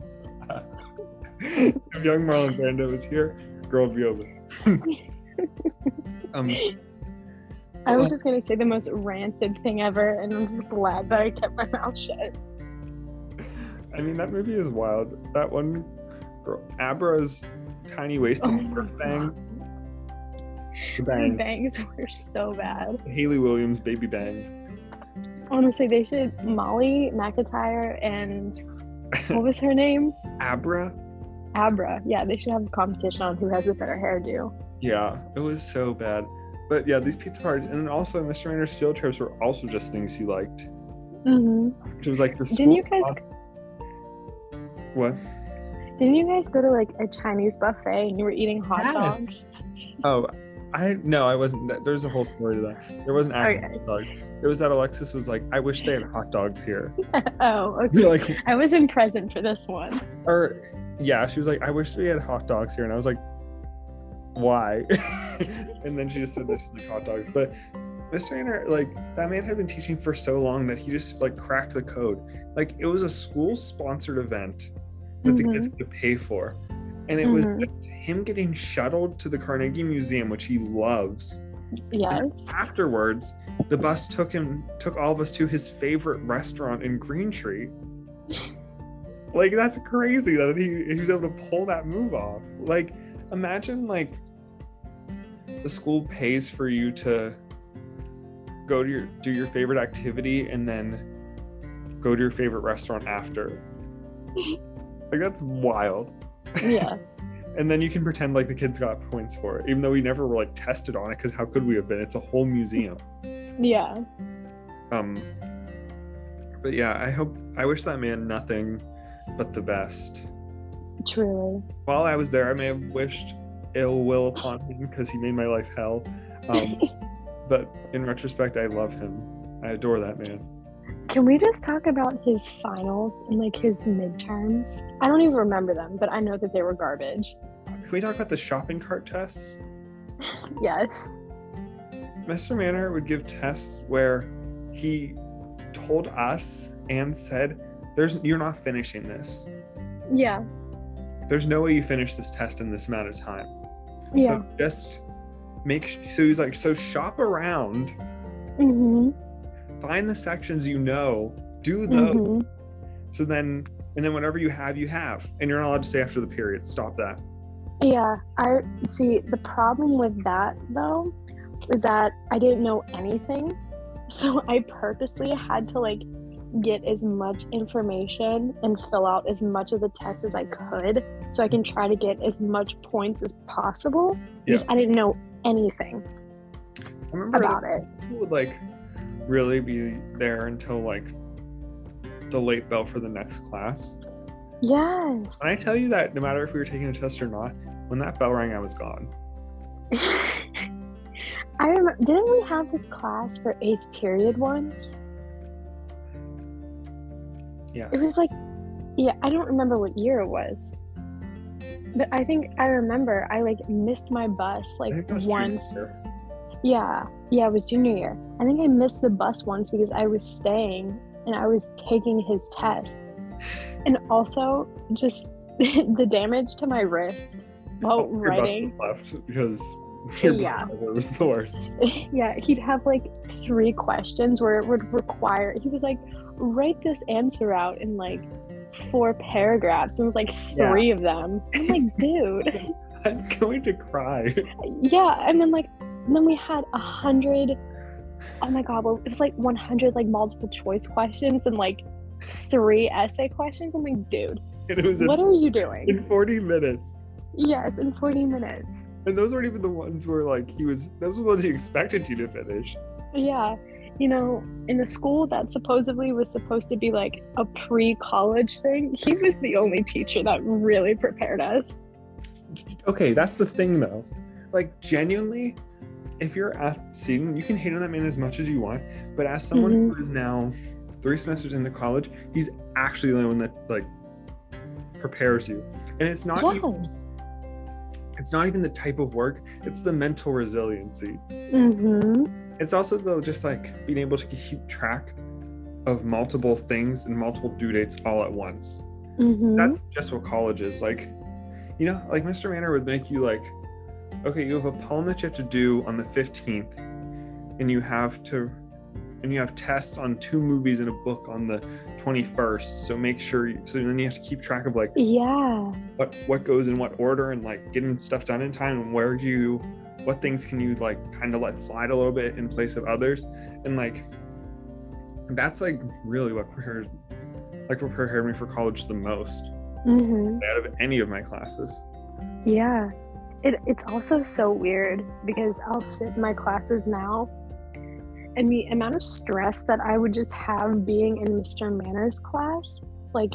(laughs) if young Marlon Brando was here, girl would be over. (laughs) um, I was just gonna say the most rancid thing ever, and I'm just glad that I kept my mouth shut. I mean, that movie is wild. That one girl, Abra's tiny waisted Oh my birth bang. The The bangs were so bad. Hayley Williams, baby bang. Honestly, they should Molly McIntire and (laughs) what was her name? Abra. Abra. Yeah, they should have a competition on who has the better hairdo. Yeah, it was so bad. But yeah, these pizza parties, and then also Mr. Rainer's field trips were also just things he liked. hmm It was like the Didn't you guys? spot- What? Didn't you guys go to like a Chinese buffet and you were eating hot Yes. dogs? Oh, I no, I wasn't. There's a whole story to that. There wasn't actually Okay. hot dogs. It was that Alexis was like, "I wish they had hot dogs here." (laughs) oh, (laughs) okay. You're like, I wasn't present for this one. or yeah, she was like, "I wish we had hot dogs here," and I was like, "Why?" (laughs) and then she just said that she's like hot dogs. But Mr. Rainer, like that man had been teaching for so long that he just like cracked the code. Like it was a school-sponsored event that the kids had to pay for, and it was Mhm. just him getting shuttled to the Carnegie Museum, which he loves. Yes. afterwards the bus took him took all of us to his favorite restaurant in green tree like that's crazy that he, he was able to pull that move off like imagine like the school pays for you to go to your do your favorite activity and then go to your favorite restaurant after. (laughs) like that's wild. Yeah. (laughs) and then you can pretend like the kids got points for it, even though we never were like tested on it. Because how could we have been? It's a whole museum. Yeah. Um. But yeah, I hope. I wish that man nothing but the best. Truly. While I was there, I may have wished ill will upon him because he made my life hell. Um, (laughs) but in retrospect, I love him. I adore that man. Can we just talk about his finals and like his midterms? I don't even remember them, but I know that they were garbage. Can we talk about the shopping cart tests? (laughs) Yes. Mr. Manor would give tests where he told us and said, "There's you're not finishing this. Yeah. There's no way you finish this test in this amount of time. Yeah. So just make." So he's like, "So shop around, Mm-hmm. find the sections you know, do those. hmm So then, and then whatever you have, you have, and you're not allowed to stay after the period. Stop that. Yeah. I see. The problem with that though is that I didn't know anything, (laughs) so I purposely had to like get as much information and fill out as much of the test as I could, so I can try to get as much points as possible. Because Yeah. I didn't know anything I remember about it. people would like really be there until like the late bell for the next class. Yes. And I tell you that no matter if we were taking a test or not, when that bell rang, I was gone. (laughs) I remember, didn't we have this class for eighth period once? Yeah. It was like, yeah, I don't remember what year it was. But I think I remember I like missed my bus like I think it was junior once. Yeah, yeah, it was junior year. I think I missed the bus once because I was staying and I was taking his test. And also just (laughs) the damage to my wrist while your writing. left because your Yeah. bus was the worst. (laughs) yeah, he'd have like three questions where it would require, he was like, write this answer out in like four paragraphs. And it was like Yeah. three of them. I'm like, (laughs) dude. I'm going to cry. yeah. And then like, and then we had a hundred, oh my God, well, it was like 100 like multiple choice questions and like three essay questions. I'm like, dude, And it was in, what are you doing? in 40 minutes. Yes, in 40 minutes. And those weren't even the ones where like he was those were the ones he expected you to finish. Yeah. You know, in a school that supposedly was supposed to be like a pre college thing, he was the only teacher that really prepared us. Okay, that's the thing though. Like genuinely, if you're a student, you can hate on that man as much as you want. But as someone Mhm. who is now three semesters into college, he's actually the one that like prepares you. And it's not even, it's not even the type of work, it's the mental resiliency. Mm-hmm. It's also though just like being able to keep track of multiple things and multiple due dates all at once. Mm-hmm. that's just what college is like you know like mr manor would make you like okay you have a poem that you have to do on the 15th and you have to and you have tests on two movies and a book on the 21st so make sure you, so then you have to keep track of like yeah. what what goes in what order and like getting stuff done in time and where do you what things can you like kind of let slide a little bit in place of others and like that's like really what prepared like what prepared me for college the most Mm-hmm. out of any of my classes. Yeah. It, it's also so weird because I'll sit in my classes now and the amount of stress that I would just have being in Mr. Manor's class, like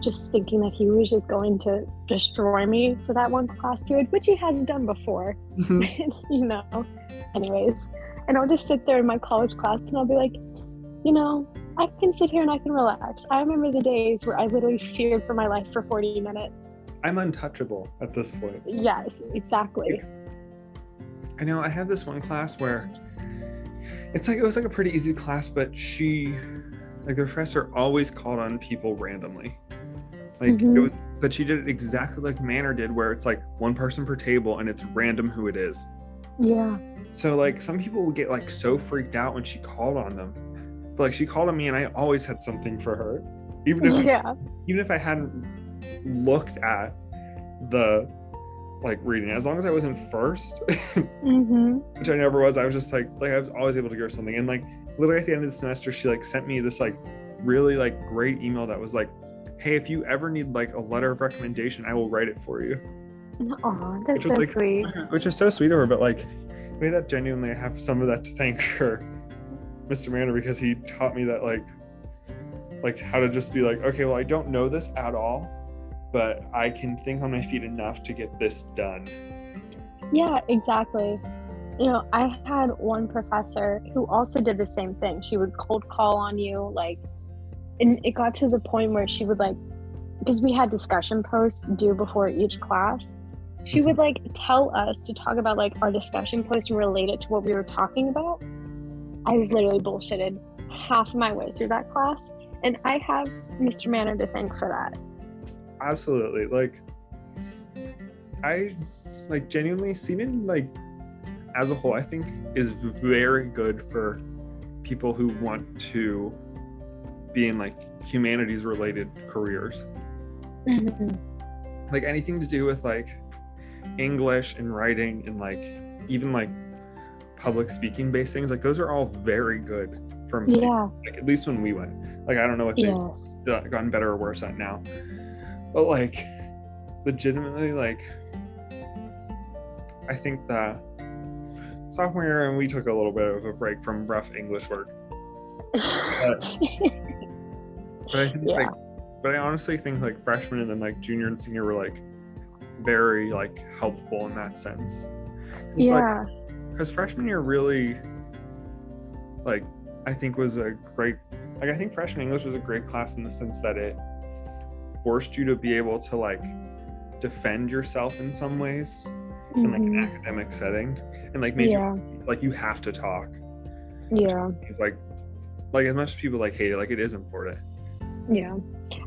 just thinking that he was just going to destroy me for that one class period, which he has done before, mm-hmm. (laughs) you know. Anyways, and I'll just sit there in my college class and I'll be like, you know, I can sit here and I can relax. I remember the days where I literally feared for my life for 40 minutes. I'm untouchable at this point. Yes, exactly. I know I had this one class where it's like it was like a pretty easy class, but she like the professor always called on people randomly. Like it Mhm. was but she did it exactly like Manor did, where it's like one person per table and it's random who it is. Yeah. So like some people would get like so freaked out when she called on them. But like she called on me and I always had something for her. Even if Yeah. even if I hadn't looked at the like reading, as long as I wasn't first, (laughs) Mm-hmm. which I never was, I was just like like I was always able to give her something. And like literally at the end of the semester, she like sent me this like really like great email that was like, "Hey, if you ever need like a letter of recommendation, I will write it for you." Aw, that's Which was so like- sweet. (laughs) Which is so sweet of her, but like, maybe that genuinely I have some of that to thank for Mr. Manor because he taught me that like, like how to just be like, okay, well, I don't know this at all, but I can think on my feet enough to get this done. Yeah, exactly. You know, I had one professor who also did the same thing. She would cold call on you, like, and it got to the point where she would like, because we had discussion posts due before each class. She mm-hmm. would like tell us to talk about like our discussion posts related to what we were talking about. I was literally bullshitted half my way through that class, and I have Mr. Manor to thank for that. Absolutely. Like, I like genuinely Seton like as a whole, I think is very good for people who want to be in like humanities related careers. Mm-hmm. like anything to do with like English and writing and like even like public speaking based things, like those are all very good from. Yeah. like at least when we went. Like I don't know what they've Yes. gotten better or worse at now. But like legitimately like I think that sophomore year and we took a little bit of a break from rough English work. (laughs) But I think Yeah. like but I honestly think like freshman and then like junior and senior were like very like helpful in that sense. 'Cause, like, yeah. because freshman year really like i think was a great like i think freshman english was a great class in the sense that it forced you to be able to like defend yourself in some ways in like an Mhm. academic setting and like made Yeah. you like you have to talk Yeah. like like as much as people like hate it like it is important Yeah.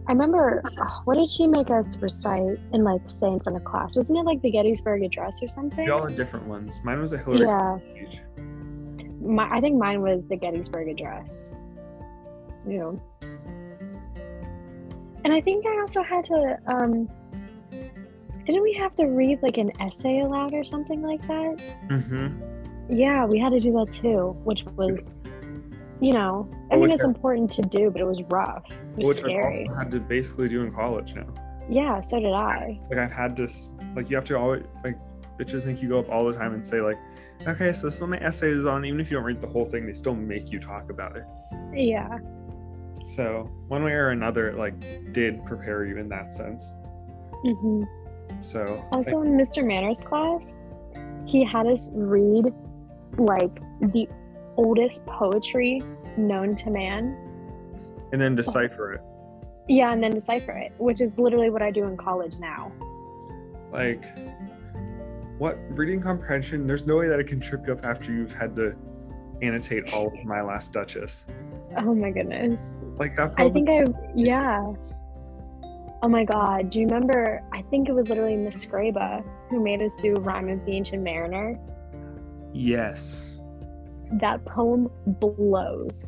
I remember, oh, (sighs) what did she make us recite and like say in front of class? Wasn't it like the Gettysburg Address or something? we all had different ones mine was a hillary Yeah. Speech My, I think mine was the Gettysburg Address. Yeah. And I think I also had to, um, didn't we have to read like an essay aloud or something like that? mm-hmm. Yeah, we had to do that too, which was, you know, I mean, it's important to do, but it was rough. Which i've also had to basically do in college now Yeah, so did I. like I've had to like you have to always like bitches make you go up all the time and say like, okay, so this is what my essay is on. Even if you don't read the whole thing, they still make you talk about it. Yeah. So one way or another, it like did prepare you in that sense. hmm So Also, in Mr. Manor's class, he had us read like the oldest poetry known to man. And then decipher it. Yeah, and then decipher it, which is literally what I do in college now. Like what reading comprehension? There's no way that it can trip you up after you've had to annotate all of my last Duchess. Oh my goodness. Like that. I think I, yeah. Oh my god. Do you remember? I think it was literally Miss Scraba who made us do Rime of the Ancient Mariner. yes, That poem blows.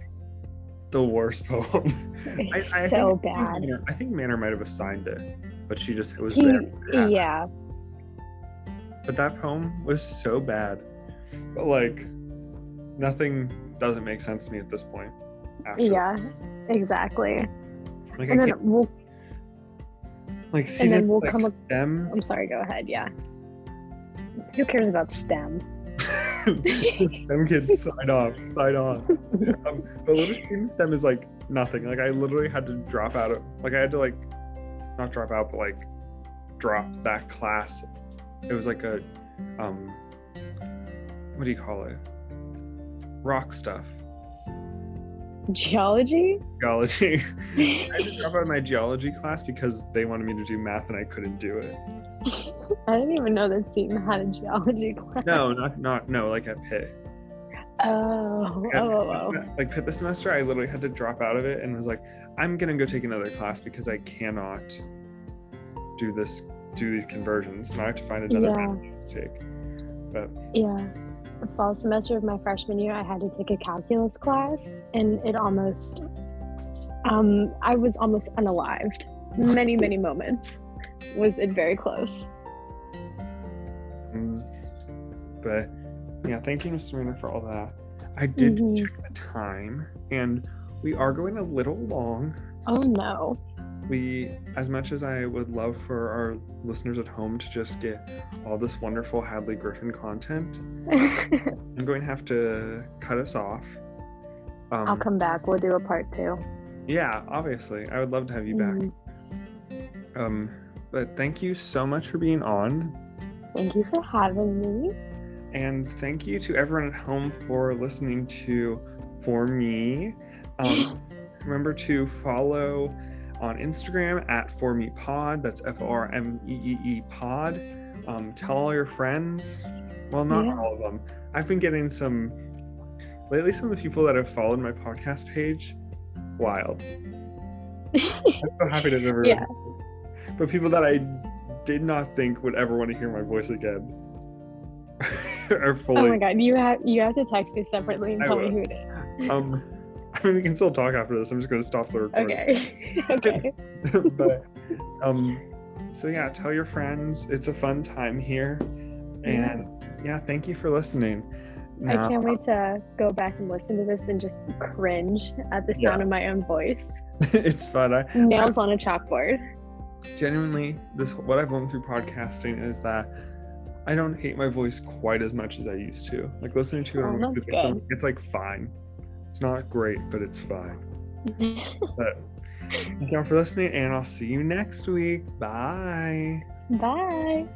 The worst (laughs) poem. It's I- I so think- bad. Manor- I think Manor might have assigned it, but she just was He, there. Yeah. But that poem was so bad. But like nothing doesn't make sense to me at this point. After. Yeah, exactly. Like And I then we'll, like see then this, we'll like, come up- STEM. I'm sorry, go ahead. Yeah. Who cares about STEM? (laughs) STEM kids sign off, sign on. Um, but literally in STEM is like nothing. Like I literally had to drop out of like I had to like not drop out, but like drop that class. It was like a um what do you call it? Rock stuff. Geology? Geology. (laughs) I had to drop out of my geology class because they wanted me to do math and I couldn't do it. (laughs) I didn't even know that Seton had a geology class. No, not not no, like at Pitt. Oh, At oh, oh, Pitt- (laughs) Like Pitt this semester, I literally had to drop out of it and was like, I'm gonna go take another class because I cannot do this, do these conversions. And I have to find another Yeah. class to take. But oh. Yeah. The fall semester of my freshman year, I had to take a calculus class, and it almost, um, I was almost unalived. Many, many moments. Was it very close? mm, but yeah, thank you, Mr. Manor, for all that. I did Mhm. check the time, and we are going a little long. Oh no. We, as much as I would love for our listeners at home to just get all this wonderful Hadley Griffin content, (laughs) I'm going to have to cut us off. Um, I'll come back. We'll do a part two. Yeah, obviously. I would love to have you back. Mhm. Um, but thank you so much for being on. Thank you for having me. And thank you to everyone at home for listening to For Me. Um, (laughs) remember to follow on Instagram at For Me Pod. That's F O R M E E E Pod. Um, tell all your friends. Well, not Yeah. all of them. I've been getting some lately. Some of the people that have followed my podcast page, wild. (laughs) I'm so happy to never. Yeah. But people that I did not think would ever want to hear my voice again (laughs) are fully. Oh my god, you have you have to text me separately and I tell me who it is. (laughs) Um, I mean, we can still talk after this. I'm just going to stop the recording. Okay. (laughs) okay. but um, so yeah, tell your friends. It's a fun time here, and yeah, thank you for listening. I can't wait to go back and listen to this and just cringe at the sound Yeah. of my own voice. it's fun. I Nails on a chalkboard. Genuinely this what I've learned through podcasting is that I don't hate my voice quite as much as I used to. Like listening to it, Oh, on it's, it's like fine. It's not great, but it's fine. (laughs) But thank you all for listening, and I'll see you next week. Bye. Bye.